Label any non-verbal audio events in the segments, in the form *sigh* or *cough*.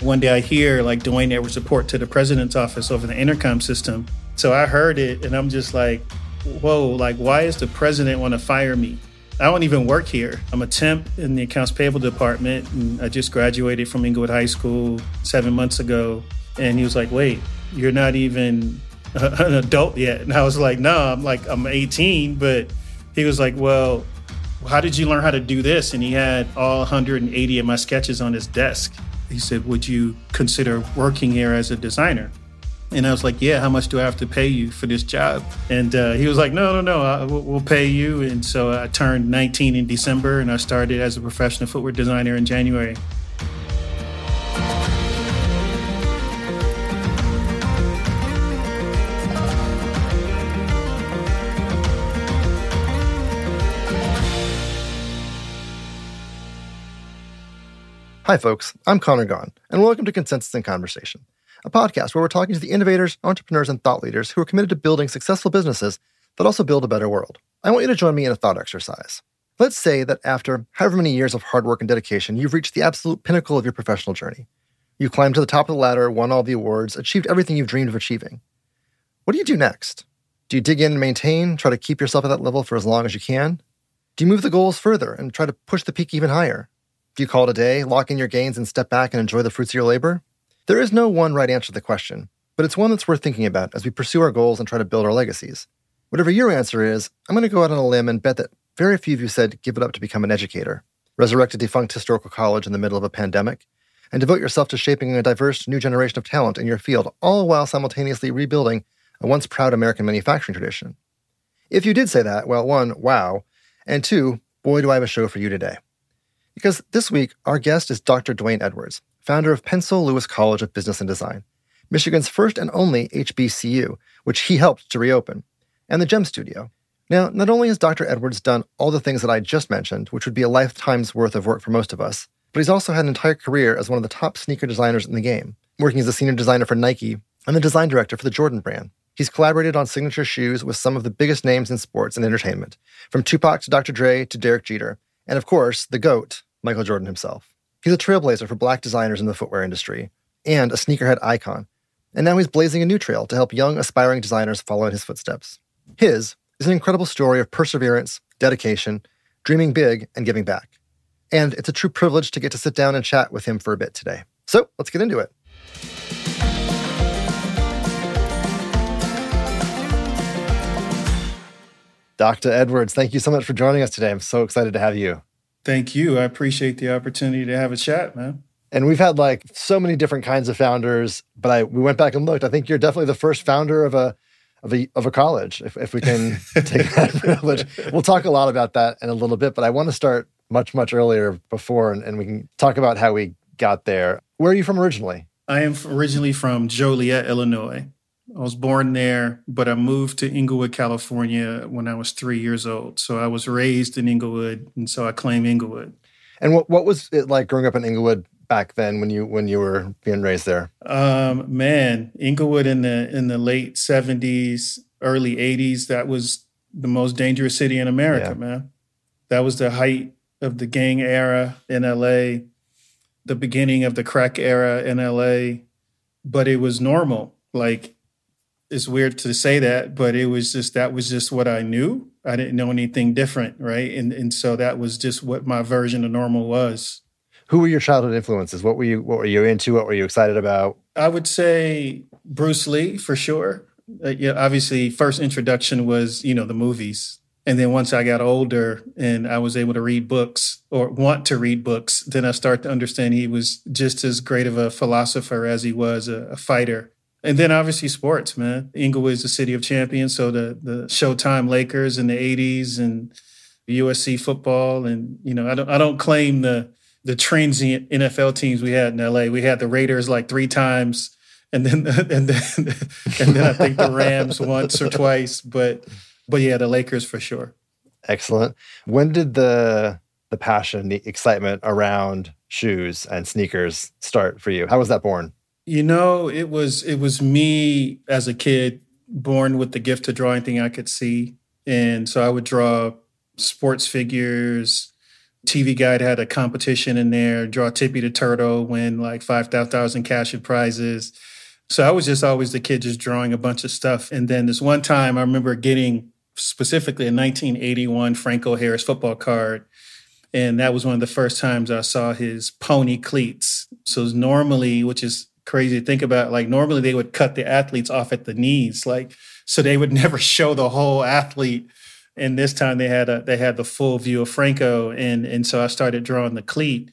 One day I hear like Dwayne Edwards report to the president's office over the intercom system. So I heard it and I'm just like, whoa, like, why is the president want to fire me? I don't even work here. I'm a temp in the accounts payable department. And I just graduated from Inglewood High School seven months ago. And he was like, wait, you're not even *laughs* an adult yet. And I was like, no, I'm like, I'm 18. But he was like, well, how did you learn how to do this? And he had all 180 of my sketches on his desk. He said, would you consider working here as a designer? And I was like, yeah, how much do I have to pay you for this job? And uh, he was like, no, no, no, I, we'll, we'll pay you. And so I turned 19 in December and I started as a professional footwear designer in January. Hi, folks. I'm Connor Gaughan, and welcome to Consensus in Conversation, a podcast where we're talking to the innovators, entrepreneurs, and thought leaders who are committed to building successful businesses that also build a better world. I want you to join me in a thought exercise. Let's say that after however many years of hard work and dedication, you've reached the absolute pinnacle of your professional journey. You climbed to the top of the ladder, won all the awards, achieved everything you've dreamed of achieving. What do you do next? Do you dig in and maintain, try to keep yourself at that level for as long as you can? Do you move the goals further and try to push the peak even higher? Do you call it a day, lock in your gains, and step back and enjoy the fruits of your labor? There is no one right answer to the question, but it's one that's worth thinking about as we pursue our goals and try to build our legacies. Whatever your answer is, I'm going to go out on a limb and bet that very few of you said give it up to become an educator, resurrect a defunct historical college in the middle of a pandemic, and devote yourself to shaping a diverse new generation of talent in your field, all while simultaneously rebuilding a once proud American manufacturing tradition. If you did say that, well, one, wow, and two, boy, do I have a show for you today. Because this week, our guest is Dr. Dwayne Edwards, founder of Pensole Lewis College of Business and Design, Michigan's first and only HBCU, which he helped to reopen, and the GEM Studio. Now, not only has Dr. Edwards done all the things that I just mentioned, which would be a lifetime's worth of work for most of us, but he's also had an entire career as one of the top sneaker designers in the game, working as a senior designer for Nike and the design director for the Jordan brand. He's collaborated on signature shoes with some of the biggest names in sports and entertainment, from Tupac to Dr. Dre to Derek Jeter, and of course, the GOAT, Michael Jordan himself. He's a trailblazer for black designers in the footwear industry and a sneakerhead icon. And now he's blazing a new trail to help young, aspiring designers follow in his footsteps. His is an incredible story of perseverance, dedication, dreaming big, and giving back. And it's a true privilege to get to sit down and chat with him for a bit today. So let's get into it. Dr. Edwards, thank you so much for joining us today. I'm so excited to have you. Thank you. I appreciate the opportunity to have a chat, man. And we've had like so many different kinds of founders, but I we went back and looked. I think you're definitely the first founder of a of a of a college, if, if we can *laughs* take that privilege. We'll talk a lot about that in a little bit, but I want to start much, much earlier before and, and we can talk about how we got there. Where are you from originally? I am originally from Joliet, Illinois. I was born there, but I moved to Inglewood, California when I was three years old. So I was raised in Inglewood, and so I claim Inglewood. And what what was it like growing up in Inglewood back then when you when you were being raised there? Um, man, Inglewood in the in the late seventies, early eighties, that was the most dangerous city in America, yeah. man. That was the height of the gang era in LA, the beginning of the crack era in LA, but it was normal. Like it's weird to say that, but it was just that was just what I knew. I didn't know anything different, right? And and so that was just what my version of normal was. Who were your childhood influences? What were you what were you into? What were you excited about? I would say Bruce Lee for sure. Uh, yeah, obviously, first introduction was you know the movies, and then once I got older and I was able to read books or want to read books, then I start to understand he was just as great of a philosopher as he was a, a fighter and then obviously sports, man. Inglewood is the city of champions, so the the Showtime Lakers in the '80s and USC football, and you know, I don't I don't claim the the transient NFL teams we had in LA. We had the Raiders like three times, and then *laughs* and then and then I think the Rams once or twice, but but yeah, the Lakers for sure. Excellent. When did the the passion, the excitement around shoes and sneakers start for you? How was that born? You know, it was it was me as a kid born with the gift to draw anything I could see. And so I would draw sports figures, TV Guide had a competition in there, draw Tippy the Turtle, win like 5,000 cash and prizes. So I was just always the kid just drawing a bunch of stuff. And then this one time I remember getting specifically a 1981 Franco Harris football card. And that was one of the first times I saw his pony cleats. So normally, which is crazy to think about, like normally they would cut the athletes off at the knees, like so they would *laughs* never show the whole athlete. And this time they had a they had the full view of Franco, and and so I started drawing the cleat,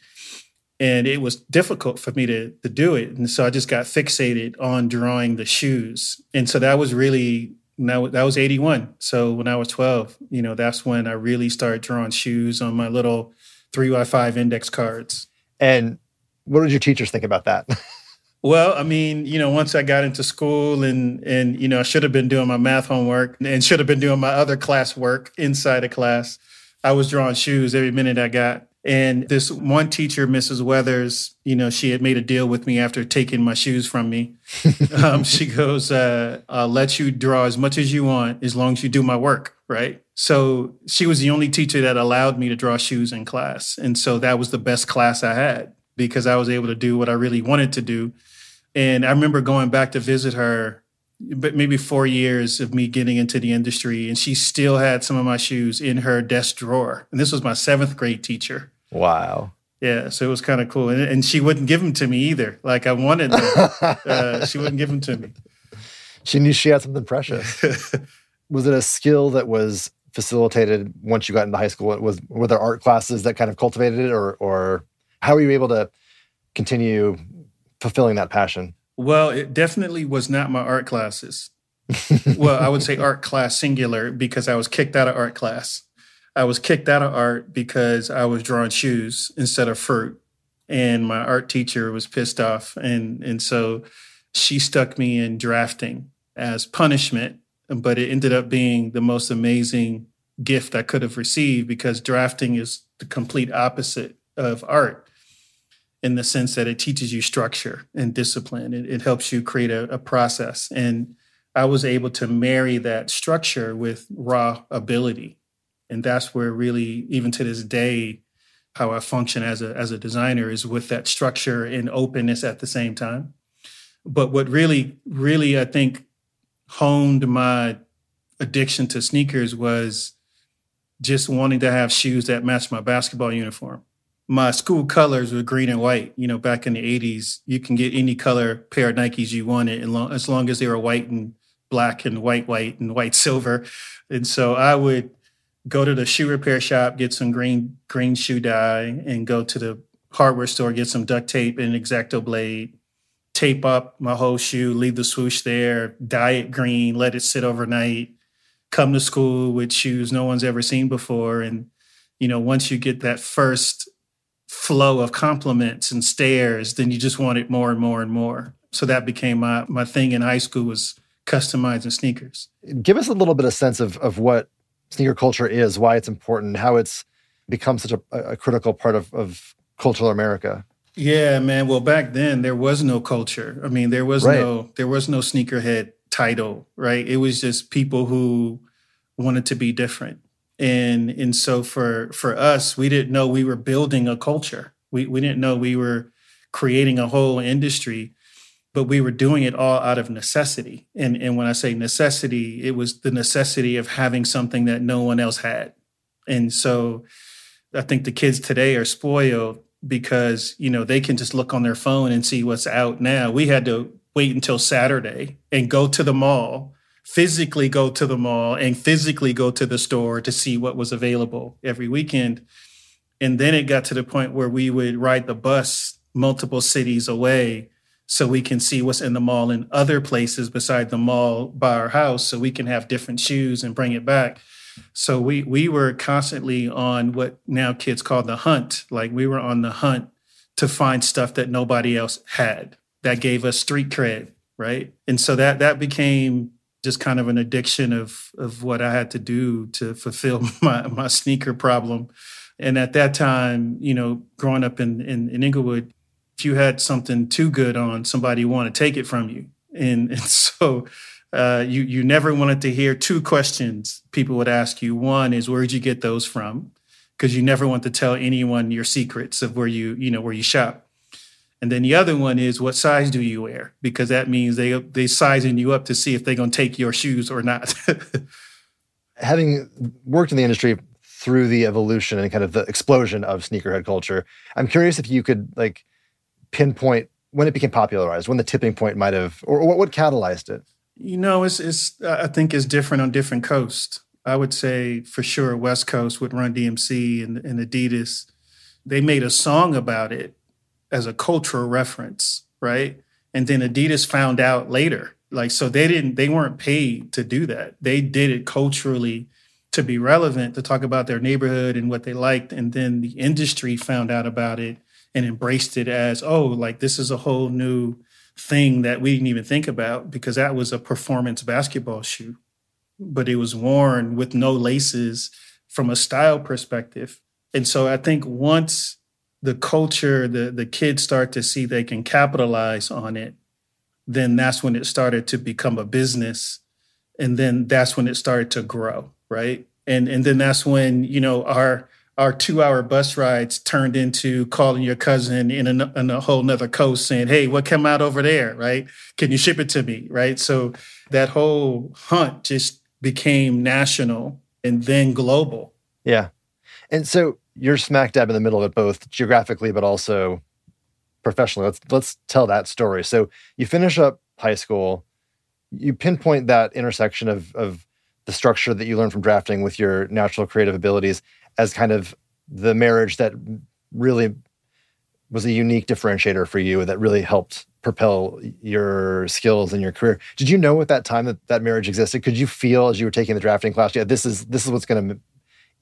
and it was difficult for me to to do it, and so I just got fixated on drawing the shoes, and so that was really now that was 81 so when i was 12 you know that's when i really started drawing shoes on my little 3x5 index cards. And what did your teachers think about that *laughs* Well, I mean, you know, once I got into school and and you know, I should have been doing my math homework and should have been doing my other class work inside of class. I was drawing shoes every minute I got. And this one teacher, Mrs. Weathers, you know, she had made a deal with me after taking my shoes from me. *laughs* um, she goes, uh, "I'll let you draw as much as you want as long as you do my work." Right. So she was the only teacher that allowed me to draw shoes in class, and so that was the best class I had because I was able to do what I really wanted to do and I remember going back to visit her, but maybe four years of me getting into the industry, and she still had some of my shoes in her desk drawer. And this was my seventh grade teacher. Wow. Yeah, so it was kind of cool, and, and, she wouldn't give them to me either. Like I wanted them, *laughs* uh, she wouldn't give them to me. She knew she had something precious. *laughs* was it a skill that was facilitated once you got into high school? Was were there art classes that kind of cultivated it, or or how were you able to continue fulfilling that passion? Well, it definitely was not my art classes. well, I would say art class singular because I was kicked out of art class. I was kicked out of art because I was drawing shoes instead of fruit. And my art teacher was pissed off. And, and so she stuck me in drafting as punishment. But it ended up being the most amazing gift I could have received because drafting is the complete opposite of art in the sense that it teaches you structure and discipline. It, it helps you create a, a, process. And I was able to marry that structure with raw ability. And that's where really, even to this day, how I function as a, as a designer is with that structure and openness at the same time. But what really, really, I think honed my addiction to sneakers was just wanting to have shoes that match my basketball uniform my school colors were green and white. You know, back in the 80s, you can get any color pair of Nikes you wanted as long as they were white and black and white, white and white *laughs* silver. And so I would go to the shoe repair shop, get some green green shoe dye, and go to the hardware store, get some duct tape and an X-Acto blade, tape up my whole shoe, leave the swoosh there, dye it green, let it sit overnight, come to school with shoes no one's ever seen before. And, you know, once you get that first flow of compliments and stares, then you just wanted more and more and more. So that became my my thing in high school was customizing sneakers. Give us a little bit of sense of of what sneaker culture is, why it's important, how it's become such a, a critical part of, of cultural America. Yeah, man. Well, back then there was no culture. I mean, there was right. no there was no sneakerhead title, right? It was just people who wanted to be different and and so for for us we didn't know we were building a culture. We we didn't know we were creating a whole industry but we were doing it all out of necessity. And and when i say necessity it was the necessity of having something that no one else had. And so i think the kids today are spoiled because you know they can just look on their phone and see what's out now. We had to wait until saturday and go to the mall physically go to the mall and physically go to the store to see what was available every weekend. And then it got to the point where we would ride the bus multiple cities away so we can see what's in the mall in other places beside the mall by our house so we can have different shoes and bring it back. So we we were constantly on what now kids call the hunt. Like we were on the hunt to find stuff that nobody else had that gave us street cred, right? And so that that became just kind of an addiction of of what I had to do to fulfill *laughs* my my sneaker problem. And at that time, you know, growing up in in, in Inglewood, if you had something too good on, somebody want to take it from you, and *laughs* and so. Uh, you you never wanted to hear two questions people would ask you. One is where'd you get those from, because you never want to tell anyone your secrets of where you, you know, where you shop. And then the other one is what size do you wear? Because that means they they sizing you up to see if they're gonna take your shoes or not. *laughs* Having worked in the industry through the evolution and kind of the explosion of sneakerhead culture, I'm curious if you could like pinpoint when it became popularized, when the tipping point might have, or what, what catalyzed it. You know, it's it's I think it's different on different coasts. I would say for sure West Coast with Run DMC and, and Adidas, they made a song about it as a cultural reference, right? And then Adidas found out later. Like so they didn't they weren't paid to do that. They did it culturally to be relevant, to talk about their neighborhood and what they liked. And then the industry found out about it and embraced it as, oh, like this is a whole new thing that we didn't even think about because that was a performance basketball shoe. But it was worn with no laces from a style perspective. And so I think once the culture, the the kids start to see they can capitalize on it, then that's when it started to become a business. And then that's when it started to grow, right? And and then that's when, you know, our our two hour bus rides turned into calling your cousin in a, in a whole nother coast saying, Hey, what came out over there? Right. Can you ship it to me? Right. So that whole hunt just became national and then global. Yeah. And so you're smack dab in the middle of it, both geographically but also professionally. Let's let's tell that story. So you finish up high school, you pinpoint that intersection of of the structure that you learned from drafting with your natural creative abilities as kind of the marriage that really was a unique differentiator for you that really helped propel your skills and your career. Did you know at that time that that marriage existed? Could you feel as you were taking the drafting class, yeah, this is this is what's going to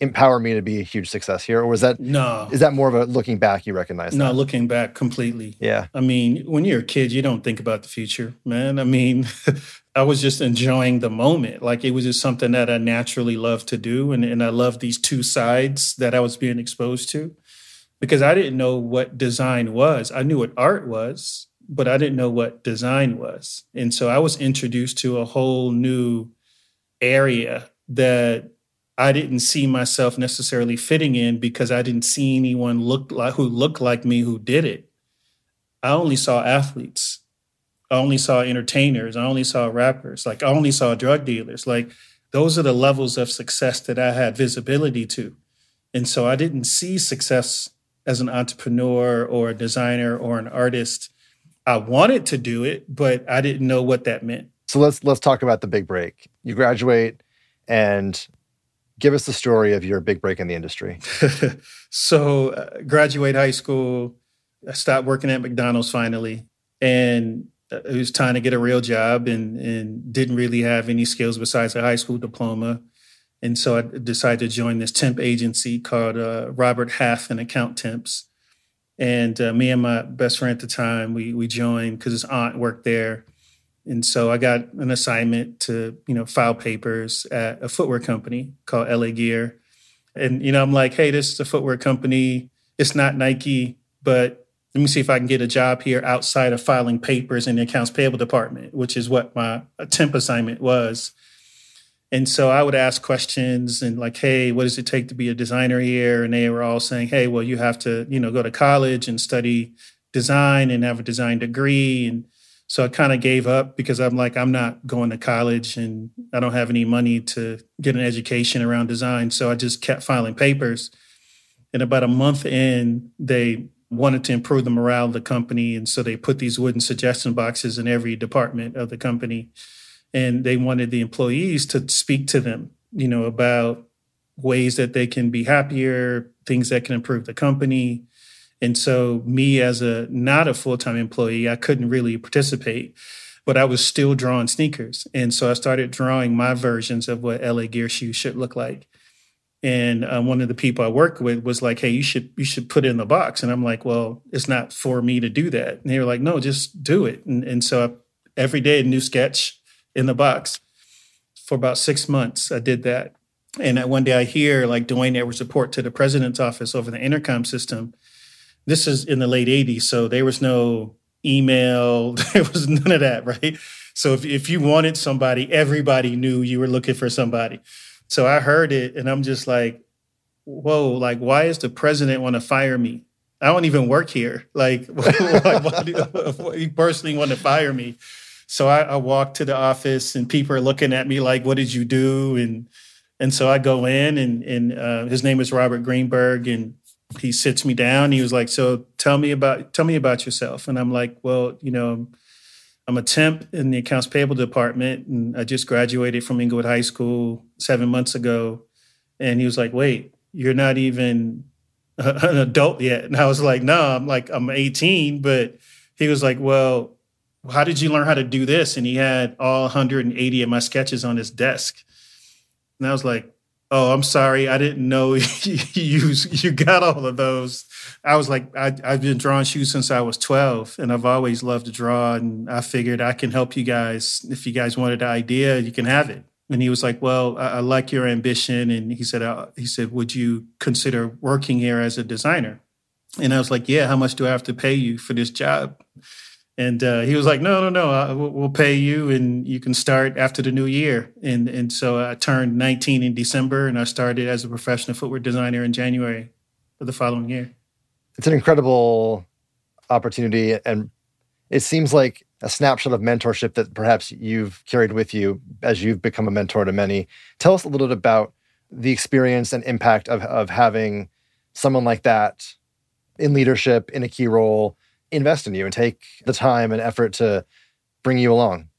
empower me to be a huge success here? Or was that no. is that more of a looking back you recognize no that? looking back completely. Yeah. I mean when you're a kid you don't think about the future man. I mean *laughs* i was just enjoying the moment. Like it was just something that i naturally loved to do and, and i loved these two sides that i was being exposed to. Because i didn't know what design was. I knew what art was but i didn't know what design was. And so i was introduced to a whole new area that I didn't see myself necessarily fitting in because I didn't see anyone look like who looked like me who did it. I only saw athletes. I only saw entertainers. I only saw rappers. Like I only saw drug dealers. Like those are the levels of success that I had visibility to. And so I didn't see success as an entrepreneur or a designer or an artist. I wanted to do it, but I didn't know what that meant. So let's let's talk about the big break. You graduate and give us the story of your big break in the industry. *laughs* so, uh, graduate high school, I stopped working at McDonald's finally, and uh, it was time to get a real job, and and didn't really have any skills besides a high school diploma. And so I decided to join this temp agency called uh, Robert Half and Accountemps. And uh, me and my best friend at the time, we we joined because his aunt worked there and so I got an assignment to, you know, file papers at a footwear company called LA Gear. And, you know, I'm like, hey, this is a footwear company. It's not Nike, but let me see if I can get a job here outside of filing papers in the accounts payable department, which is what my temp assignment was. And so I would ask questions and like, hey, what does it take to be a designer here? And they were all saying, hey, well, you have to, you know, go to college and study design and have a design degree. And so I kind of gave up because I'm like, I'm not going to college and I don't have any money to get an education around design. So I just kept filing papers. And about a month in, they wanted to improve the morale of the company. And so they put these wooden suggestion boxes in every department of the company. And they wanted the employees to speak to them, you know, about ways that they can be happier, things that can improve the company, and so, me as a not a full time employee, I couldn't really participate, but I was still drawing sneakers. And so, I started drawing my versions of what LA Gear shoes should look like. And um, one of the people I worked with was like, "Hey, you should you should put it in the box." And I'm like, "Well, it's not for me to do that." And they were like, "No, just do it." And, and so, I, every day, a new sketch in the box. For about six months, I did that. And one day, I hear like Dwayne Edwards report to the president's office over the intercom system this is in the late 80s so there was no email *laughs* there was none of that right so if, if you wanted somebody everybody knew you were looking for somebody so i heard it and i'm just like whoa, like, why is the president want to fire me? I don't even work here. *laughs* Like, *laughs* why do you personally want to fire me? So I, I walk to the office and people are looking at me like, what did you do? And and so I go in and and uh, his name is Robert Greenberg and he sits me down. He was like, "So tell me about tell me about yourself." And I'm like, "Well, you know, I'm a temp in the accounts payable department, and I just graduated from Inglewood High School seven months ago." And he was like, "Wait, you're not even *laughs* an adult yet?" And I was like, "No, I'm like I'm 18." But he was like, "Well, how did you learn how to do this?" And he had all 180 of my sketches on his desk, and I was like, oh, I'm sorry, I didn't know *laughs* you you got all of those. I was like, I, have been drawing shoes since I was 12, and I've always loved to draw. And I figured I can help you guys. If you guys wanted the idea, you can have it. And he was like, well, I, I like your ambition. And he said, uh, he said, would you consider working here as a designer? And I was like, yeah. How much do I have to pay you for this job? And uh, he was like, "No, no, no. I, we'll pay you, and you can start after the new year." And and so I turned 19 in December, and I started as a professional footwear designer in January of the following year. It's an incredible opportunity, and it seems like a snapshot of mentorship that perhaps you've carried with you as you've become a mentor to many. Tell us a little bit about the experience and impact of of having someone like that in leadership in a key role invest in you and take the time and effort to bring you along.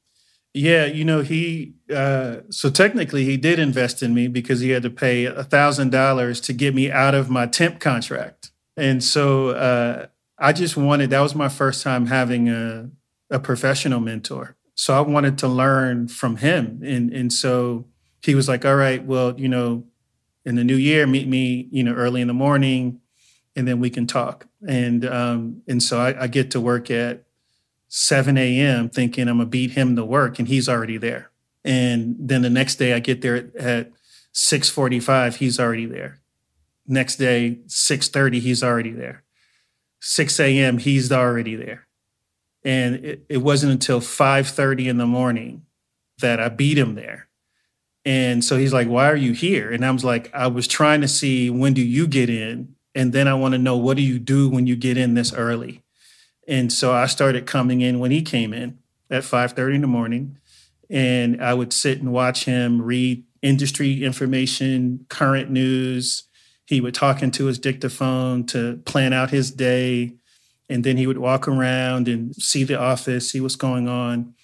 Yeah, you know, he uh, so technically he did invest in me because he had to pay a thousand dollars to get me out of my temp contract, and so uh, I just wanted that was my first time having a a professional mentor, so I wanted to learn from him, and and so he was like, "All right, well, you know, in the new year, meet me, you know, early in the morning, and then we can talk." And um, and so I, I, get to work at 7 a.m. thinking I'm gonna beat him to work, and he's already there. And then the next day I get there at 6:45, he's already there. Next day 6:30, he's already there. 6 a.m. he's already there. And it, it wasn't until 5:30 in the morning that I beat him there. And so he's like, "Why are you here?" And I was like, "I was trying to see when do you get in and then I want to know what do you do when you get in this early? And so I started coming in when he came in at 5:30 in the morning and I would sit and watch him read industry information, current news. He would talk into his dictaphone to plan out his day and then he would walk around and see the office, see what's going on.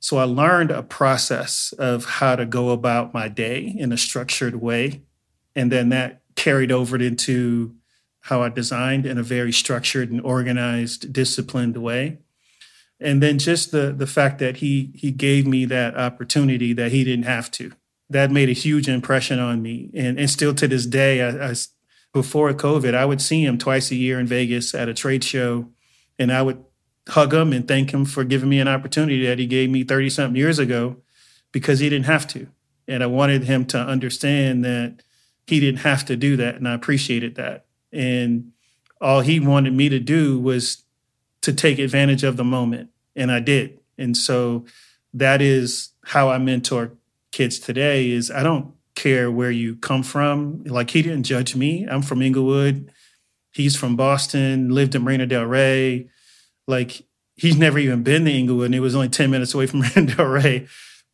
So I learned a process of how to go about my day in a structured way. And then that carried over into how I designed in a very structured and organized, disciplined way. And then just the the fact that he he gave me that opportunity that he didn't have to. That made a huge impression on me. And and still to this day, I, I before COVID, I would see him twice a year in Vegas at a trade show, and I would hug him and thank him for giving me an opportunity that he gave me 30 something years ago because he didn't have to. And I wanted him to understand that he didn't have to do that. And I appreciated that. And all he wanted me to do was to take advantage of the moment. And I did. And so that is how I mentor kids today is I don't care where you come from. Like he didn't judge me. I'm from Inglewood. He's from Boston, lived in Marina Del Rey. Like he's never even been to Inglewood and it was only 10 minutes away from *laughs* Marina Del Rey.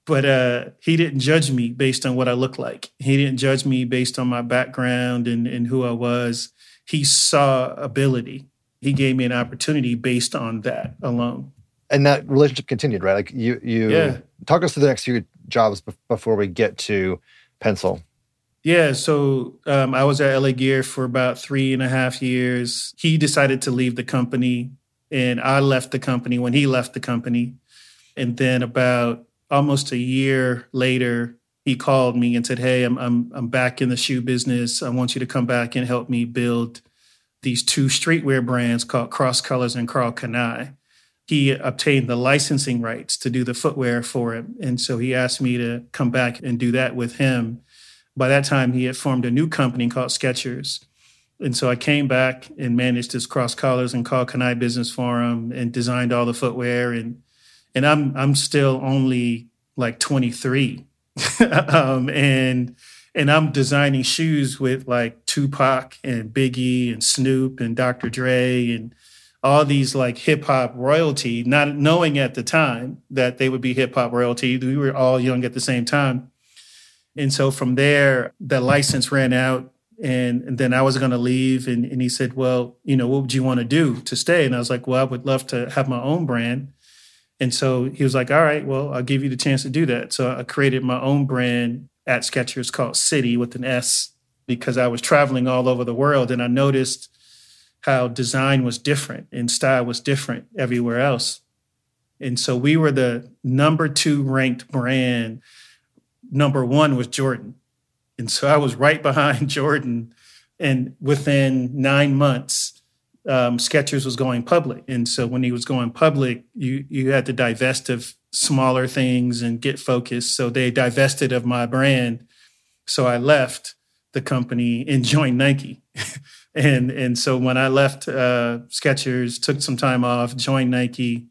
But uh, he didn't judge me based on what I look like. He didn't judge me based on my background and, and who I was he saw ability. He gave me an opportunity based on that alone. And that relationship continued, right? Like you, you yeah. talk us through the next few jobs before we get to Pensole. Yeah, so um, I was at LA Gear for about three and a half years. He decided to leave the company, and I left the company when he left the company. And then about almost a year later, he called me and said, "Hey, I'm I'm I'm back in the shoe business. I want you to come back and help me build these two streetwear brands called Cross Colors and Karl Kani." He obtained the licensing rights to do the footwear for him, and so he asked me to come back and do that with him. By that time, he had formed a new company called Skechers. And so I came back and managed his cross colors and Karl Kani business for him and designed all the footwear and and I'm I'm still only like 23 *laughs* um, and and I'm designing shoes with like Tupac and Biggie and Snoop and Dr. Dre and all these like hip hop royalty, not knowing at the time that they would be hip hop royalty. We were all young at the same time. And so from there, the license ran out and, and then I was going to leave. And, and he said, well, you know, what would you want to do to stay? And I was like, well, I would love to have my own brand. And so he was like, all right, well, I'll give you the chance to do that. So I created my own brand at Skechers called City with an S because I was traveling all over the world and I noticed how design was different and style was different everywhere else. And so we were the number two ranked brand. Number one was Jordan. And so I was right *laughs* behind Jordan. And within nine months, um, Skechers was going public. And so when he was going public, you you had to divest of smaller things and get focused. So they divested of my brand. So I left the company and *laughs* joined Nike. *laughs* and and so when I left uh, Skechers, took some time off, joined Nike,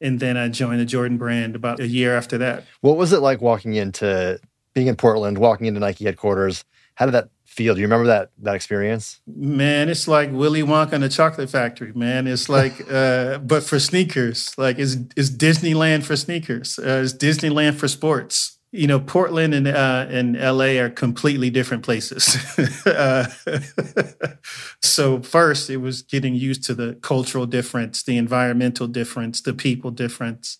and then I joined the Jordan brand about a year after that. What was it like walking into being in Portland, walking into Nike headquarters? How did that feel? Do you remember that that experience? Man, it's like Willy Wonka and the Chocolate Factory. Man, it's *laughs* like, uh, but for sneakers, like it's it's Disneyland for sneakers. Uh, it's Disneyland for sports. You know, Portland and uh, and LA are completely different places. *laughs* uh, *laughs* so first, it was getting used to the cultural difference, the environmental difference, the people difference.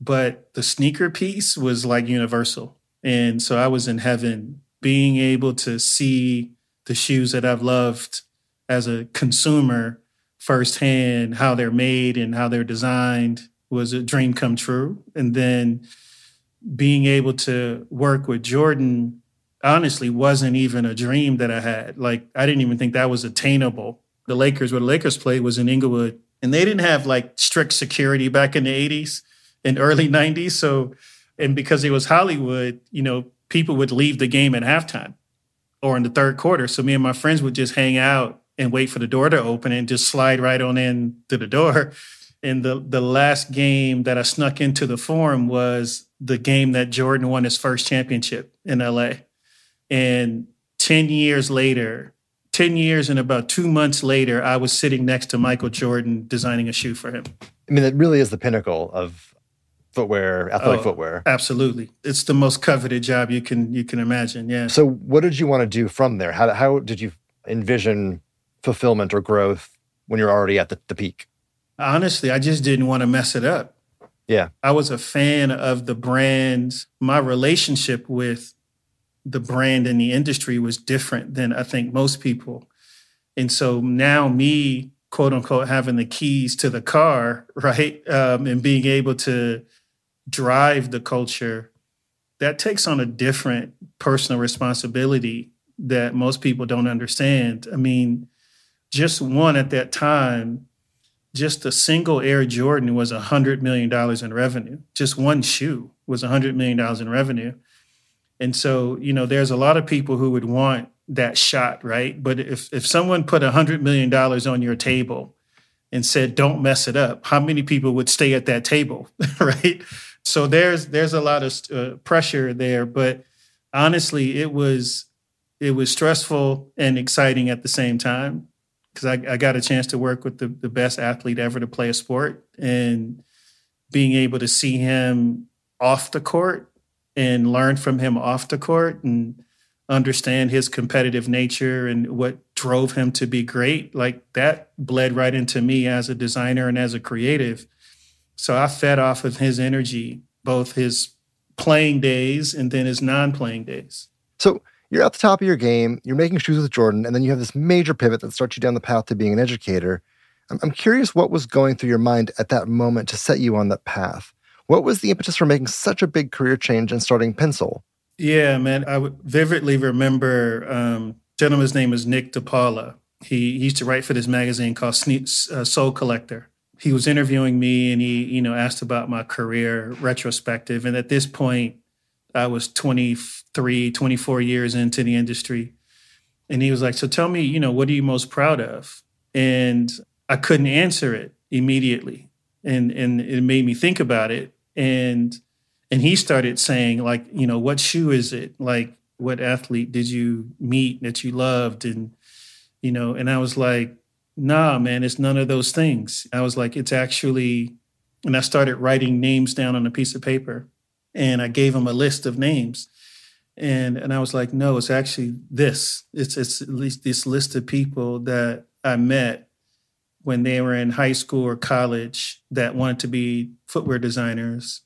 But the sneaker piece was like universal, and so I was in heaven being able to see the shoes that I've loved as a consumer firsthand, how they're made and how they're designed was a dream come true. And then being able to work with Jordan honestly wasn't even a dream that I had. Like I didn't even think that was attainable. The Lakers, where the Lakers played, was in Inglewood, and they didn't have like strict security back in the 80s and early 90s. So, and because it was Hollywood, you know, people would leave the game at halftime or in the third quarter. So me and my friends would just hang out and wait for the door to open and just slide right on in to the door. And the the last game that I snuck into the forum was the game that Jordan won his first championship in LA. And 10 years later, 10 years and about two months later, I was sitting next to Michael Jordan designing a shoe for him. I mean, that really is the pinnacle of footwear, athletic oh, footwear. Absolutely, it's the most coveted job you can you can imagine. Yeah. So, what did you want to do from there? How how did you envision fulfillment or growth when you're already at the, the peak? Honestly, I just didn't want to mess it up. Yeah. I was a fan of the brands. My relationship with the brand and the industry was different than I think most people. And so now me, quote unquote, having the keys to the car, *laughs* right? Um, and being able to drive the culture, that takes on a different personal responsibility that most people don't understand. I mean, just one at that time, just a single Air Jordan was a $100 million in revenue. Just one shoe was a $100 million in revenue. And so, you know, there's a lot of people who would want that shot, right? But if, if someone put a $100 million on your table and said, don't mess it up, how many people would stay at that table, *laughs* right? So there's there's a lot of uh, pressure there, but honestly, it was it was stressful and exciting at the same time because I, I, got a chance to work with the, the best athlete ever to play a sport and being able to see him off the court and learn from him off the court and understand his competitive nature and what drove him to be great like that bled right into me as a designer and as a creative so I fed off of his energy, both his playing days and then his non playing days. So you're at the top of your game, you're making shoes with Jordan, and then you have this major pivot that starts you down the path to being an educator. I'm, curious what was going through your mind at that moment to set you on that path. What was the impetus for making such a big career change and starting Pensole? Yeah, man, I vividly remember um, gentleman's name is Nick DePaula. He, he used to write for this magazine called Sne- uh, Sole Collector he was interviewing me and he, you know, asked about my career retrospective. And at this point, I was 23, 24 years into the industry. And he was like, So tell me, you know, what are you most proud of? And I couldn't answer it immediately. And and it made me think about it. And and he started saying, like, you know, what shoe is it? Like, what athlete did you meet that you loved? And, you know, and I was like, nah, man, it's none of those things. I was like, it's actually, and I started writing names down on a piece of paper and I gave him a list of names. And, and I was like, no, it's actually this. It's, it's at least this list of people that I met when they were in high school or college that wanted to be footwear designers.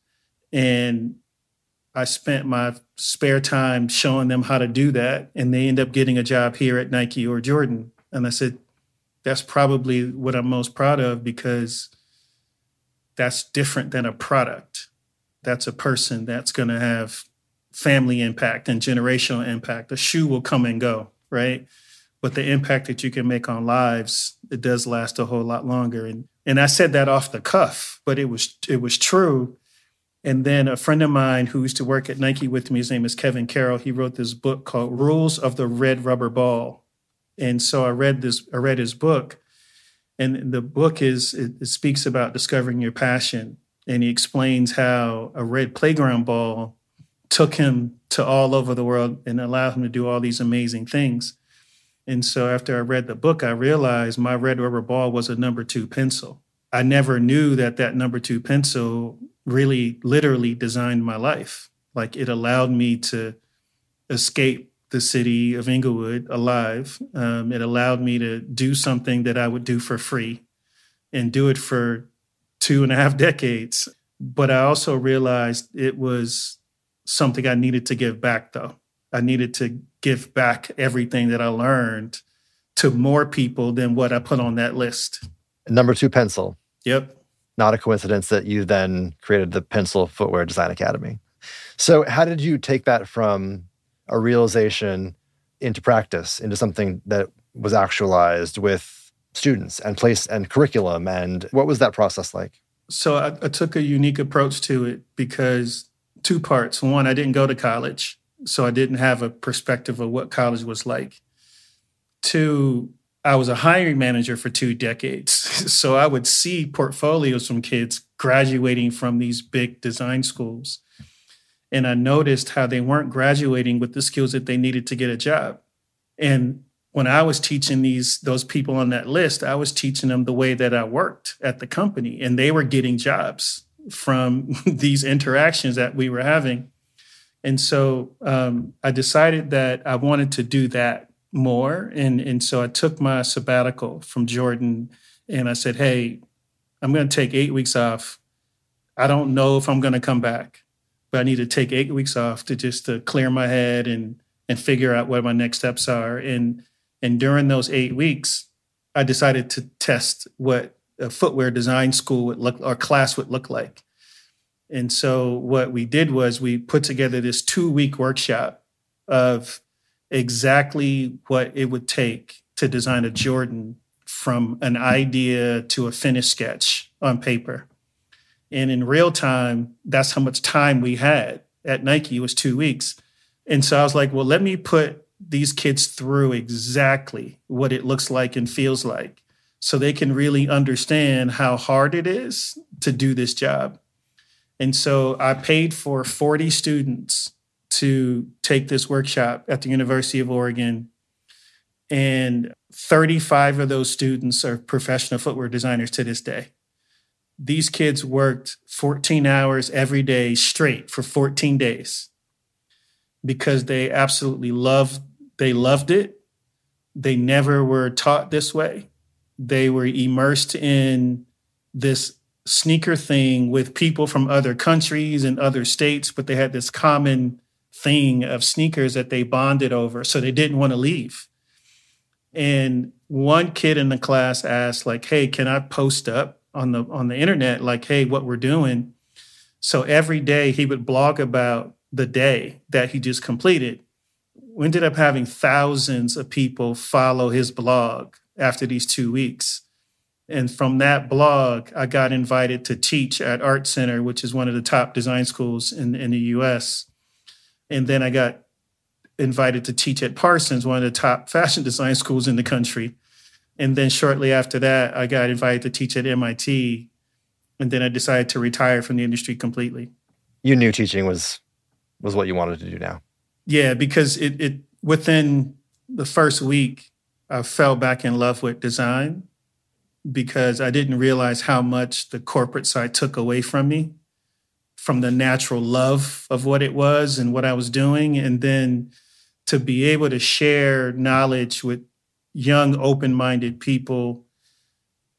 And I spent my spare time showing them how to do that. And they end up getting a job here at Nike or Jordan. And I said, that's probably what I'm most proud of because that's different than a product. That's a person that's going to have family impact and generational impact. A shoe will come and go, right? But the impact that you can make on lives, it does last a whole lot longer. And and I said that off the cuff, but it was it was true. And then a friend of mine who used to work at Nike with me, his name is Kevin Carroll. He wrote this book called Rules of the Red Rubber Ball and so I read this. I read his book, and the book is it, it speaks about discovering your passion, and he explains how a red playground ball took him to all over the world and allowed him to do all these amazing things. And so after I read the book, I realized my red rubber ball was a number two pencil. I never knew that that number two pencil really literally designed my life. Like it allowed me to escape the city of Inglewood alive. Um, it allowed me to do something that I would do for free and do it for two and a half decades. But I also realized it was something I needed to give back, though. I needed to give back everything that I learned to more people than what I put on that list. Number two pencil. Yep. Not a coincidence that you then created the Pensole Footwear Design Academy. So, how did you take that from a realization into practice, into something that was actualized with students and place and curriculum. And what was that process like? So I, I took a unique approach to it because two parts. One, I didn't go to college, so I didn't have a perspective of what college was like. Two, I was a hiring manager for two decades. *laughs* So I would see portfolios from kids graduating from these big design schools and I noticed how they weren't graduating with the skills that they needed to get a job. And when I was teaching these those people on that list, I was teaching them the way that I worked at the company, and they were getting jobs from *laughs* these interactions that we were having. And so um, I decided that I wanted to do that more, and and so I took my sabbatical from Jordan, and I said, "Hey, I'm going to take eight weeks off. I don't know if I'm going to come back." But I need to take eight weeks off to just to clear my head and and figure out what my next steps are. And and during those eight weeks, I decided to test what a footwear design school would look or class would look like. And so what we did was we put together this two week workshop of exactly what it would take to design a Jordan from an idea to a finished sketch on paper. And in real time, that's how much time we had at Nike was two weeks. And so I was like, well, let me put these kids through exactly what it looks like and feels like so they can really understand how hard it is to do this job. And so I paid for 40 students to take this workshop at the University of Oregon. And 35 of those students are professional footwear designers to this day these kids worked 14 hours every day straight for 14 days because they absolutely loved they loved it. They never were taught this way. They were immersed in this sneaker thing with people from other countries and other states but they had this common thing of sneakers that they bonded over so they didn't want to leave. And one kid in the class asked like hey can i post up on the on the internet like hey what we're doing. So every day he would blog about the day that he just completed. We ended up having thousands of people follow his blog after these two weeks. And from that blog i got invited to teach at art center which is one of the top design schools in, in the us and then i got invited to teach at parsons one of the top *laughs* fashion design schools in the country and then shortly after that, I got invited to teach at MIT. And then I decided to retire from the industry completely. You knew teaching was was what you wanted to do now. Yeah, because it, it within the first week, I fell back in love with design because I didn't realize how much the corporate side took away from me, from the natural love of what it was and what I was doing. And then to be able to share knowledge with young, open minded people,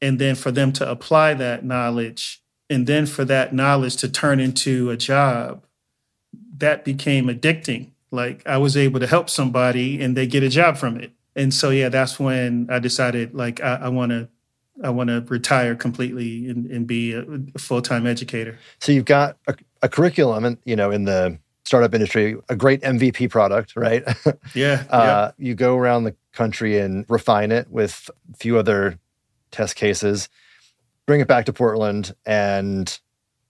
and then for them to apply that knowledge, and then for that knowledge to turn into a job, that became addicting. Like I was able to help somebody and they get a job from it. And so, yeah, that's when I decided like I want to I want to retire completely and, and be a, full time educator. So you've got a, a curriculum, and you know, in the startup industry, a great MVP product, right? *laughs* Yeah. uh, yeah. You go around the country and refine it with a few other test cases, bring it back to Portland, and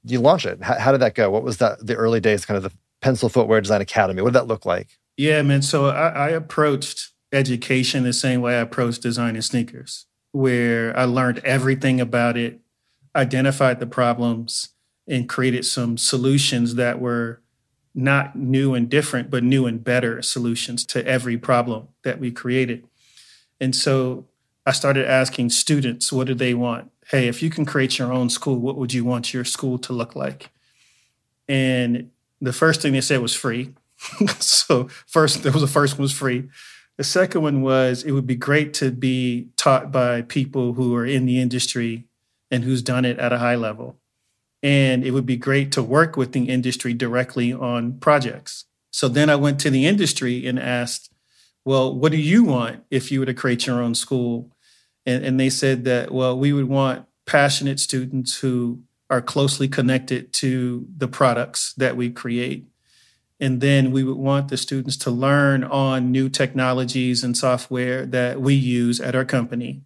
you launch it. How, how did that go? What was that? The early days, kind of the Pensole Footwear Design Academy. What did that look like? Yeah, man. So I, I approached education the same way I approached designing sneakers, where I learned everything about it, identified the problems, and created some solutions that were not new and different, but new and better solutions to every problem that we created. And so I started asking students, what do they want? Hey, if you can create your own school, what would you want your school to look like? And the first thing they said was free. *laughs* so first, there was the first one was free. The second one was it would be great to be taught by people who are in the industry and who's done it at a high level. And it would be great to work with the industry directly on projects. So then I went to the industry and asked, well, what do you want if you were to create your own school? And, and they said that, well, we would want passionate students who are closely connected to the products that we create. And then we would want the students to learn on new technologies and software that we use at our company.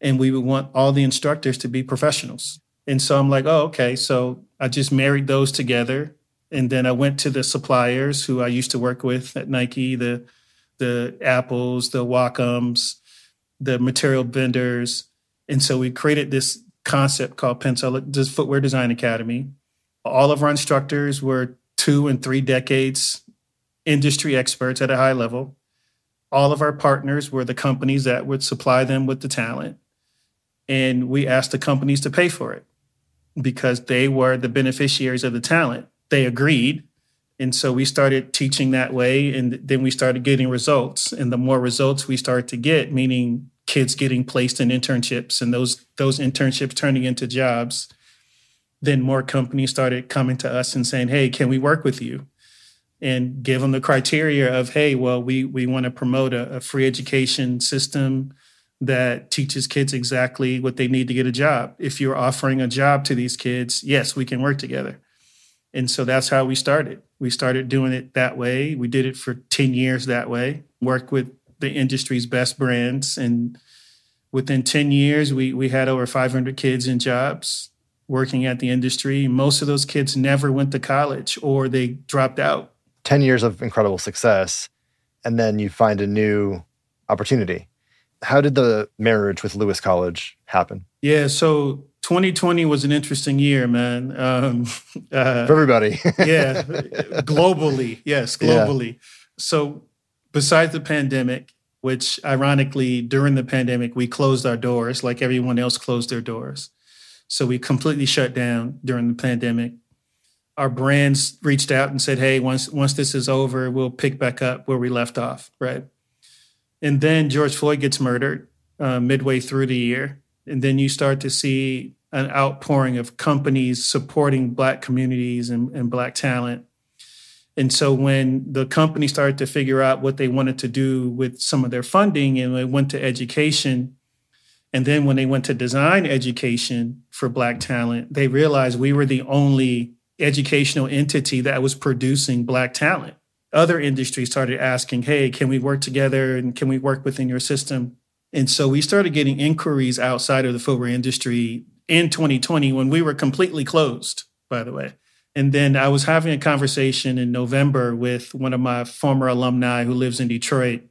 And we would want all the instructors to be professionals. And so I'm like, oh, okay. So I just married those together. And then I went to the suppliers who I used to work with at Nike, the the Apples, the Wacoms, the material vendors. And so we created this concept called Pensole, Footwear Design Academy. All of our instructors were two and three decades industry experts at a high level. All of our partners were the companies that would supply them with the talent. And we asked the companies to pay for it because they were the beneficiaries of the talent. They agreed. And so we started teaching that way. And then we started getting results. And the more results we started to get, meaning kids getting placed in internships and those those internships turning into jobs, then more companies started coming to us and saying, Hey, can we work with you? And give them the criteria of, hey, well, we we want to promote a, a free education system that teaches kids exactly what they need to get a job. If you're offering a job to these kids, yes, we can work together. And so that's how we started. We started doing it that way. We did it for 10 years that way, worked with the industry's best brands. And within 10 years, we, we had over 500 kids in jobs working at the industry. Most of those kids never went to college or they dropped out. 10 years of incredible success. And then you find a new opportunity how did the marriage with Lewis College happen? Yeah, so 2020 was an interesting year, man. Um, *laughs* uh, For everybody. *laughs* yeah, globally. Yes, globally. Yeah. So, besides the pandemic, which ironically, during the pandemic, we closed our doors like everyone else closed their doors. So, we completely shut down during the pandemic. Our brands reached out and said, hey, once, once this is over, we'll pick back up where we left off, right? And then George Floyd gets murdered uh, midway through the year. And then you start to see an outpouring of companies supporting Black communities and, and Black talent. And so when the company started to figure out what they wanted to do with some of their funding and they went to education, and then when they went to design education for Black talent, they realized we were the only educational entity that was producing Black talent other industries started asking, hey, can we work together and can we work within your system? And so we started getting inquiries outside of the footwear industry in 2020 when we were completely closed, by the way. And then I was having a conversation in November with one of my former alumni who lives in Detroit.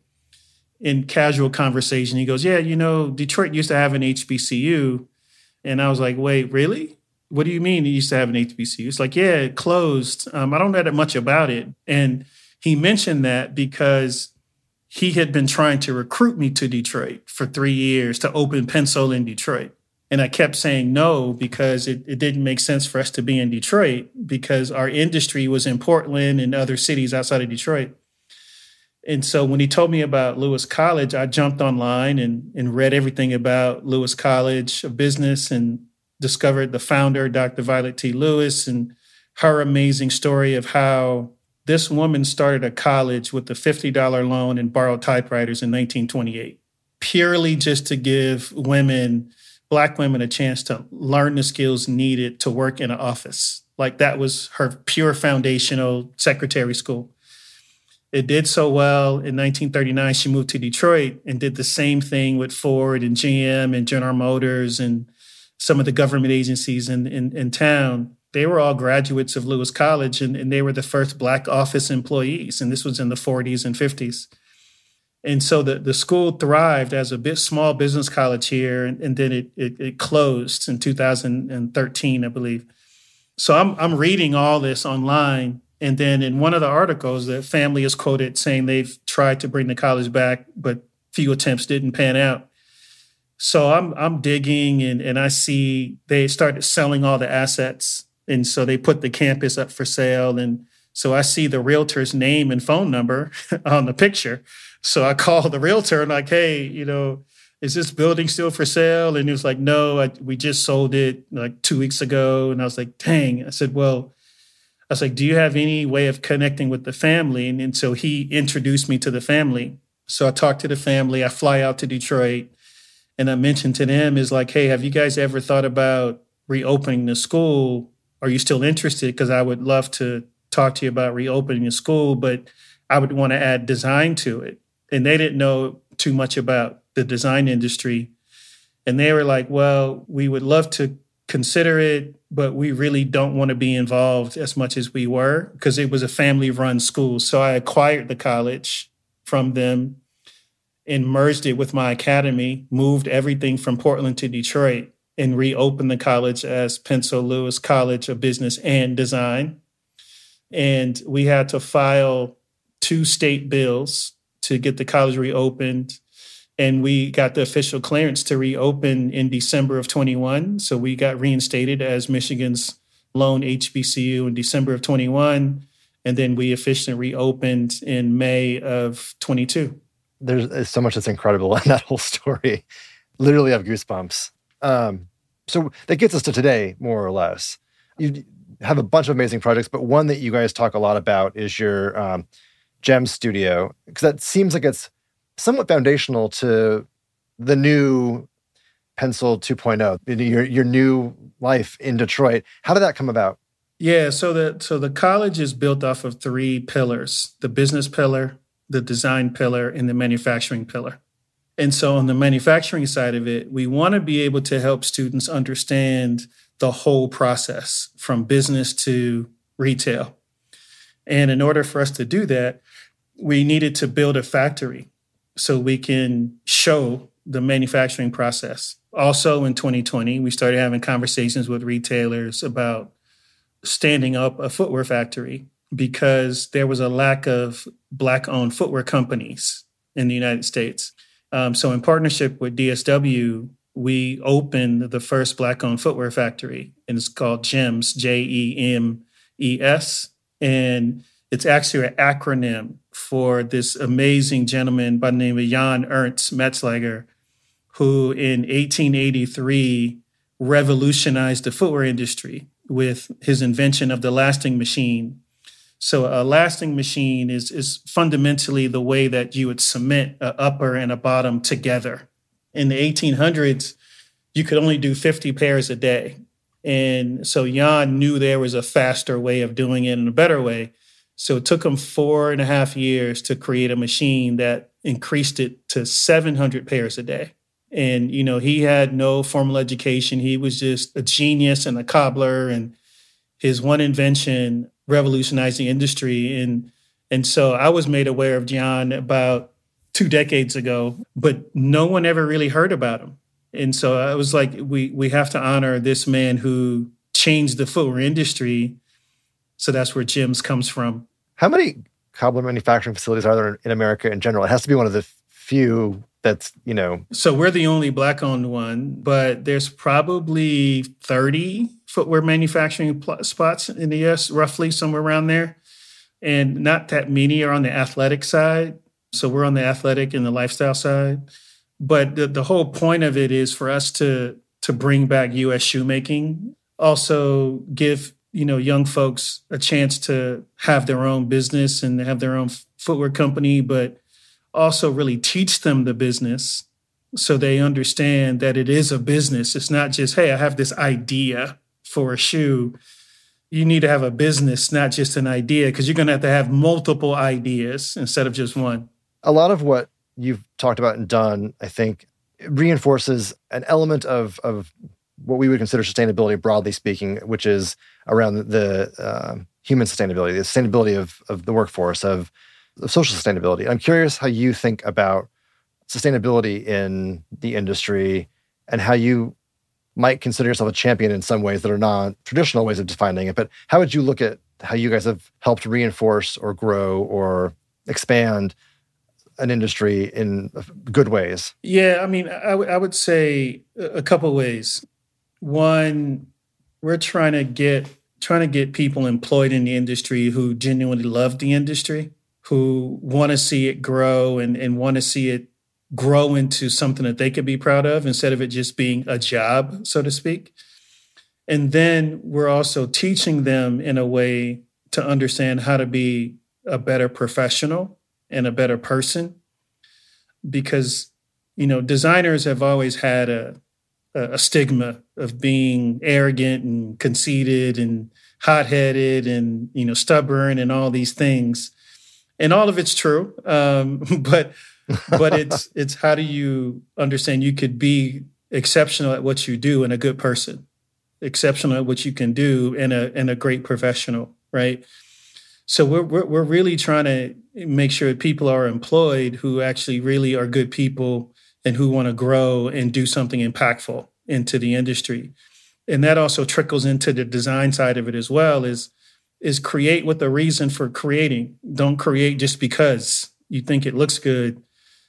In casual conversation, he goes, Yeah, you know, Detroit used to have an HBCU. And I was like, Wait, really? What do you mean it used to have an HBCU? It's like, Yeah, it closed. Um, I don't know that much about it. And he mentioned that because he had been trying to recruit me to Detroit for three years to open Pensole in Detroit. And I kept saying no because it, it didn't make sense for us to be in Detroit because our industry was in Portland and other cities outside of Detroit. And so when he told me about Lewis College, I jumped online and, and read everything about Lewis College of Business and discovered the founder, Dr. Violet T. Lewis, and her amazing story of how this woman started a college with a $50 loan and borrowed typewriters in 1928, purely just to give women, Black women, a chance to learn the skills needed to work in an office. Like that was her pure foundational secretary school. It did so well in 1939. She moved to Detroit and did the same thing with Ford and GM and General Motors and some of the government agencies in, in, in town. They were all graduates of Lewis College and, and they were the first Black office employees. And this was in the 40s and 50s. And so the, the school thrived as a bit small business college here, and, and then it, it, it closed in 2013, I believe. So I'm I'm reading all this online and then in one of the articles, the family is quoted saying they've tried to bring the college back, but few attempts didn't pan out. So I'm I'm digging and, and I see they started selling all the assets. And so they put the campus up for sale. And so I see the realtor's name and phone number *laughs* on the picture. So I call the realtor and like, hey, you know, is this building still for sale? And he was like, no, I, we just sold it like two weeks ago. And I was like, dang. I said, well, I was like, Do you have any way of connecting with the family? And, and so he introduced me to the family. So I talked to the family. I fly out to Detroit and I mentioned to them, is like, Hey, have you guys ever thought about reopening the school? Are you still interested? Because I would love to talk to you about reopening the school, but I would want to add design to it. And they didn't know too much about the design industry. And they were like, Well, we would love to consider it, but we really don't want to be involved as much as we were because it was a family run school. So I acquired the college from them and merged it with my academy, moved everything from Portland to Detroit, and reopened the college as Pensole Lewis College of Business and Design. And we had to file two state bills to get the college reopened and we got the official clearance to reopen in December of 21. So we got reinstated as Michigan's lone HBCU in December of 21. And then we officially reopened in May of 22. There's so much that's incredible *laughs* in that whole story. Literally have goosebumps. Um, so that gets us to today, more or less. You have a bunch of amazing projects, but one that you guys talk a lot about is your um, Gem Studio, because that seems like it's somewhat foundational to the new Pensole 2.0, your your new life in Detroit. How did that come about? Yeah, so the so the college is built off of three pillars: the business pillar, the design pillar, and the manufacturing pillar. And so on the manufacturing side of it, we want to be able to help students understand the whole process from business to retail. And in order for us to do that, we needed to build a factory so we can show the manufacturing process. Also in 2020, we started having conversations with retailers about standing up a footwear factory because there was a lack of Black owned footwear companies in the United States. Um, so, in partnership with DSW, we opened the first Black owned footwear factory, and it's called JEMS, J E M E S. And it's actually an acronym for this amazing gentleman by the name of Jan Ernst Matzeliger, who in 1883 revolutionized the footwear industry with his invention of the lasting machine. So a lasting machine is, is fundamentally the way that you would cement an upper and a bottom together. In the 1800s, you could only do 50 pairs a day. And so Jan knew there was a faster way of doing it and a better way. So it took him four and a half years to create a machine that increased it to 700 pairs a day. And, you know, he had no formal education. He was just a genius and a cobbler. And his one invention revolutionized the industry. And, and so I was made aware of John about two decades ago, but no one ever really heard about him. And so I was like, we, we have to honor this man who changed the footwear industry. So that's where JEMS comes from. How many cobbler manufacturing facilities are there in America in general? It has to be one of the few that's you know. So we're the only black owned one but there's probably 30 footwear manufacturing pl- spots in the us roughly somewhere around there. And not that many are on the athletic side. So we're on the athletic and the lifestyle side. But the, the whole point of it is for us to to bring back us shoemaking. Also give you know young folks a chance to have their own business and have their own footwear company but also really teach them the business so they understand that it is a business. It's not just, hey, I have this idea for a shoe. You need to have a business, not just an idea, because you're going to have to have multiple ideas instead of just one. A lot of what you've talked about and done, I think, reinforces an element of, of what we would consider sustainability, broadly speaking, which is around the uh, human sustainability, the sustainability of, of the workforce, of of social sustainability. I'm curious how you think about sustainability in the industry and how you might consider yourself a champion in some ways that are not traditional ways of defining it. But how would you look at how you guys have helped reinforce or grow or expand an industry in good ways? Yeah, I mean, I, w- I would say a couple ways. One, we're trying to get trying to get people employed in the industry who genuinely love the industry who want to see it grow and, and want to see it grow into something that they could be proud of instead of it just being a job, so to speak. And then we're also teaching them in a way to understand how to be a better professional and a better person. Because, you know, designers have always had a, a stigma of being arrogant and conceited and hot headed and, you know, stubborn and all these things and all of it's true. Um, *laughs* but but it's *laughs* it's how do you understand you could be exceptional at what you do and a good person, exceptional at what you can do and a and a great professional, right? So we're, we're we're really trying to make sure people are employed who actually really are good people and who want to grow and do something impactful into the industry. And that also trickles into the design side of it as well is is create with a reason for creating. Don't create just because you think it looks good.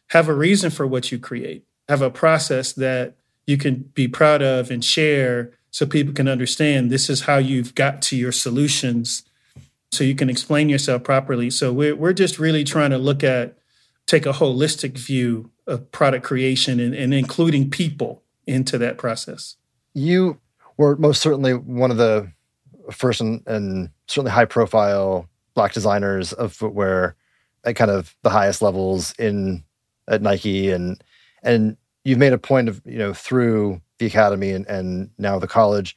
Have a reason for what you create. Have a process that you can be proud of and share so people can understand this is how you've got to your solutions so you can explain yourself properly. So we're, we're just really trying to look at, take a holistic view of product creation and, and including people into that process. You were most certainly one of the first and, and certainly high profile black designers of footwear at kind of the highest levels in at Nike. And and you've made a point of you know through the academy and, and now the college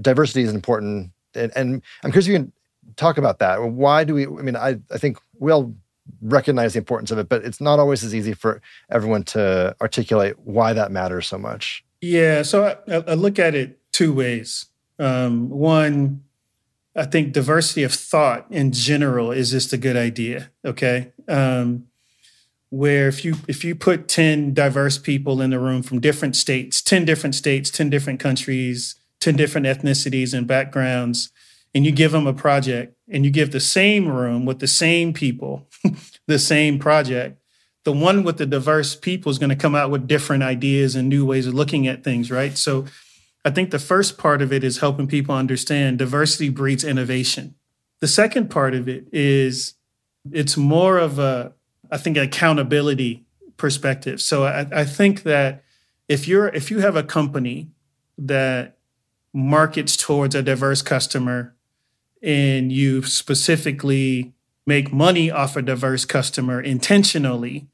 diversity is important. And, and I'm curious if you can talk about that. Why do we I mean I, I think we all recognize the importance of it but it's not always as easy for everyone to articulate why that matters so much. Yeah so I, I look at it two ways. Um, one I think diversity of thought in general is just a good idea. Okay. Um, where if you if you put 10 diverse people in the room from different states 10 different states 10 different countries 10 different ethnicities and backgrounds and you give them a project and you give the same room with the same people *laughs* the same project the one with the diverse people is going to come out with different ideas and new ways of looking at things right so I think the first part of it is helping people understand diversity breeds innovation. The second part of it is it's more of a, I think, an accountability perspective. So I, I think that if you're if you have a company that markets towards a diverse customer and you specifically make money off a diverse customer intentionally,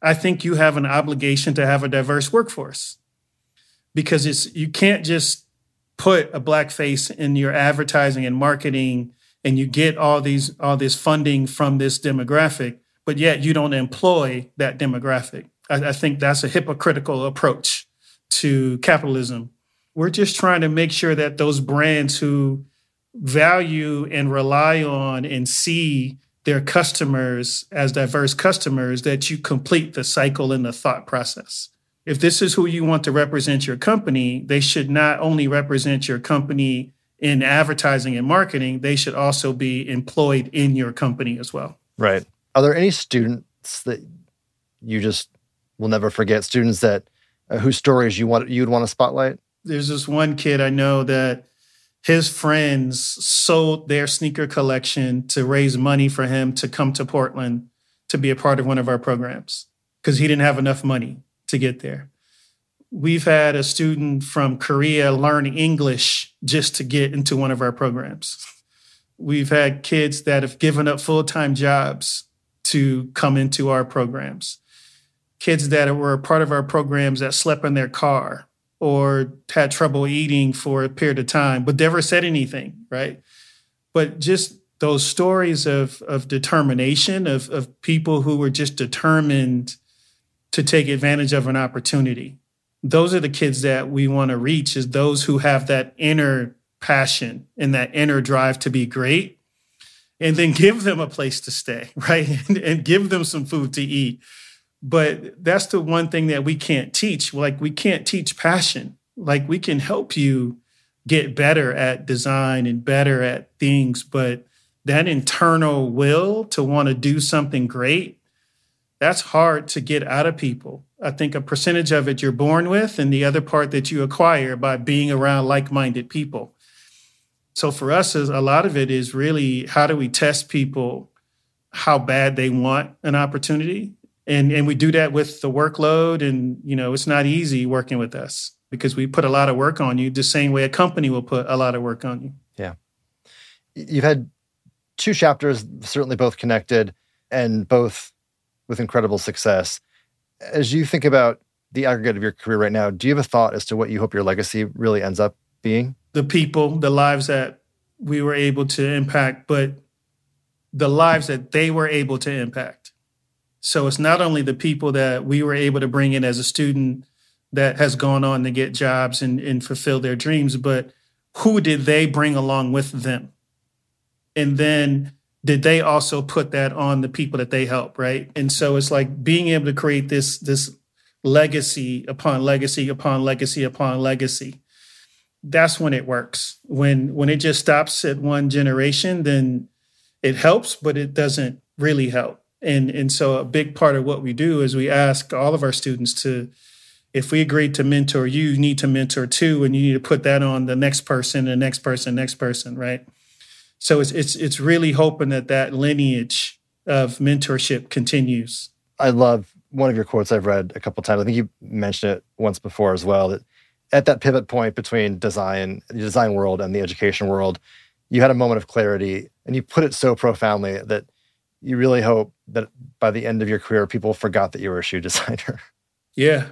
I think you have an obligation to have a diverse workforce because it's you can't just put a black face in your advertising and marketing and you get all these all this funding from this demographic but yet you don't employ that demographic. I, I think that's a hypocritical approach to capitalism. We're just trying to make sure that those brands who value and rely on and see their customers as diverse customers that you complete the cycle in the thought process if this is who you want to represent your company, they should not only represent your company in advertising and marketing, they should also be employed in your company as well. Right. Are there any students that you just will never forget? Students that uh, whose stories you want you'd want to spotlight? There's this one kid I know that his friends sold their sneaker collection to raise money for him to come to Portland to be a part of one of our programs because he didn't have enough money to get there. We've had a student from Korea learn English just to get into one of our programs. We've had kids that have given up full time jobs to come into our programs. Kids that were part of our programs that slept in their car or had trouble eating for a period of time, but never said anything, right? But just those stories of, of determination, of, of people who were just determined to take advantage of an opportunity. Those are the kids that we want to reach, is those who have that inner passion and that inner drive to be great. And then give them a place to stay, *laughs* right? and, give them some food to eat. But that's the one thing that we can't teach. Like, we can't teach passion. Like, we can help you get better at design and better at things, but that internal will to want to do something great, that's hard to get out of people. I think a percentage of it you're born with, and the other part that you acquire by being around like minded people. So for us, a lot of it is really how do we test people how bad they want an opportunity? And, and we do that with the workload. And, you know, it's not easy working with us because we put a lot of work on you the same way a company will put a lot of work on you. Yeah. You've had two chapters, certainly both connected and both with incredible success. As you think about the aggregate of your career right now, do you have a thought as to what you hope your legacy really ends up being? The people, the lives that we were able to impact, but the lives that they were able to impact. So it's not only the people that we were able to bring in as a student that has gone on to get jobs and, and fulfill their dreams, but who did they bring along with them? and then did they also put that on the people that they help right? And so it's like being able to create this this legacy upon legacy upon legacy upon legacy. That's when it works. When when it just stops at one generation then it helps but it doesn't really help. And and so a big part of what we do is we ask all of our students to if we agreed to mentor you, you need to mentor two and you need to put that on the next person the next person next person right so it's it's it's really hoping that that lineage of mentorship continues. I love one of your quotes I've read a couple times. I think you mentioned it once before as well. That at that pivot point between design, the design world, and the education world, you had a moment of clarity, and you put it so profoundly that you really hope that by the end of your career, people forgot that you were a shoe *laughs* designer. Yeah,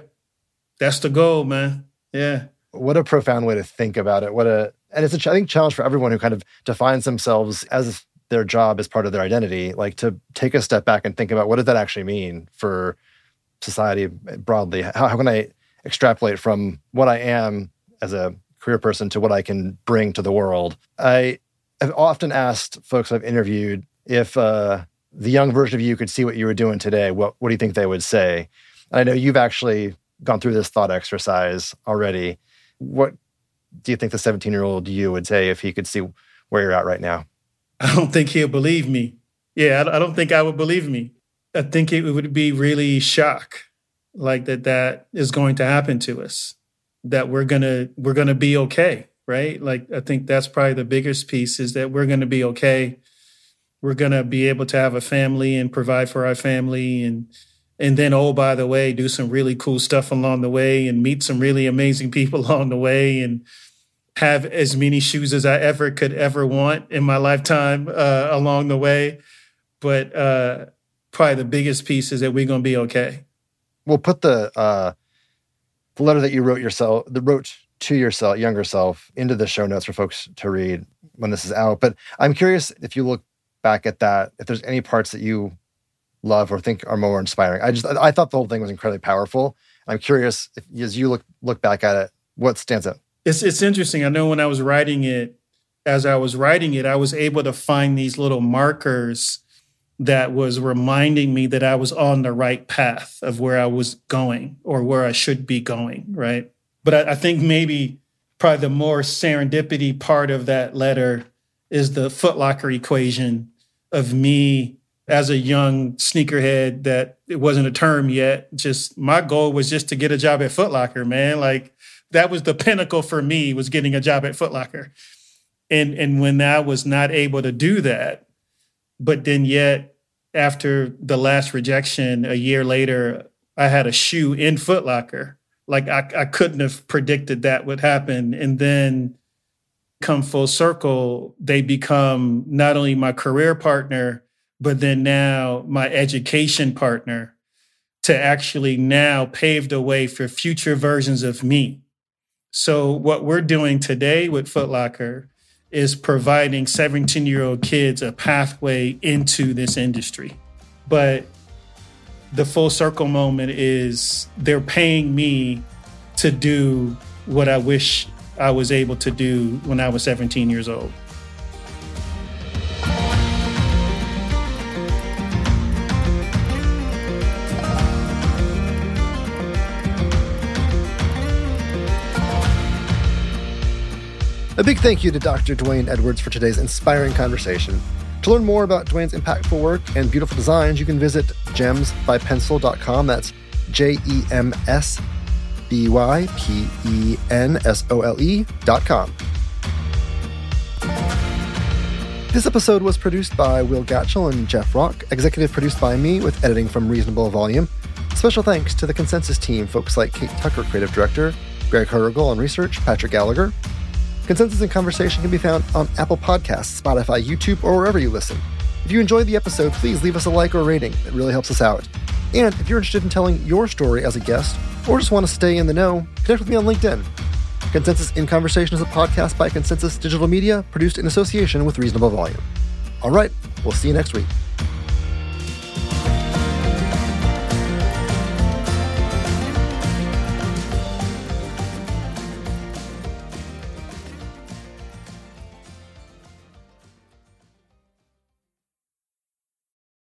that's the goal, man. Yeah. What a profound way to think about it. What a and it's a I think challenge for everyone who kind of defines themselves as their job as part of their identity, like to take a step back and think about what does that actually mean for society broadly? How, how can I extrapolate from what I am as a career person to what I can bring to the world? I have often asked folks I've interviewed if uh, the young version of you could see what you were doing today, what, what do you think they would say? And I know you've actually gone through this thought exercise already. What do you think the 17 year old you would say if he could see where you're at right now? I don't think he'll believe me. Yeah, I don't think I would believe me. I think it would be really shock, like that that is going to happen to us. That we're gonna we're gonna be okay, right? Like I think that's probably the biggest piece is that we're gonna be okay. We're gonna be able to have a family and provide for our family and and then oh by the way do some really cool stuff along the way and meet some really amazing *laughs* people along the way and have as many shoes as I ever could ever want in my lifetime uh, along the way. But uh, probably the biggest piece is that we're going to be okay. We'll put the uh, the letter that you wrote yourself, the wrote to yourself, younger self, into the show notes for folks to read when this is out. But I'm curious if you look back at that, if there's any parts that you love or think are more inspiring. I just I thought the whole thing was incredibly powerful. I'm curious if, as you look look back at it, what stands out. It's it's interesting. I know when I was writing it, as I was writing it, I was able to find these little markers that was reminding me that I was on the right path of where I was going or where I should be going, right? But I, I think maybe probably the more serendipity part of that letter is the footlocker equation of me as a young sneakerhead that it wasn't a term yet. Just my goal was just to get a job at Footlocker, man. Like that was the pinnacle for me was getting a job at Footlocker. And and when I was not able to do that, but then yet after the last rejection a year later, I had a shoe in Footlocker. Like I, I couldn't have predicted that would happen. And then come full circle, they become not only my career partner, but then now my education partner to actually now pave the way for future versions of me. So what we're doing today with Footlocker is providing 17 year old kids a pathway into this industry. But the full circle moment is they're paying me to do what I wish I was able to do when I was 17 years old. A big thank you to Dr. Dwayne Edwards for today's inspiring conversation. To learn more about Dwayne's impactful work and beautiful designs, you can visit jemsbypensole.com. That's J E M S B Y P E N S O L E.com. This episode was produced by Will Gatchell and Jeff Rock, executive produced by me with editing from Reasonable Volume. Special thanks to the Consensus team, folks like Kate Tucker, creative director, Greg Hergel on research, Patrick Gallagher, Consensus in Conversation can be found on Apple Podcasts, Spotify, YouTube, or wherever you listen. If you enjoyed the episode, please leave us a like or rating. It really helps us out. And if you're interested in telling your story as a guest, or just want to stay in the know, connect with me on LinkedIn. Consensus in Conversation is a podcast by Consensus Digital Media, produced in association with Reasonable Volume. All right, we'll see you next week.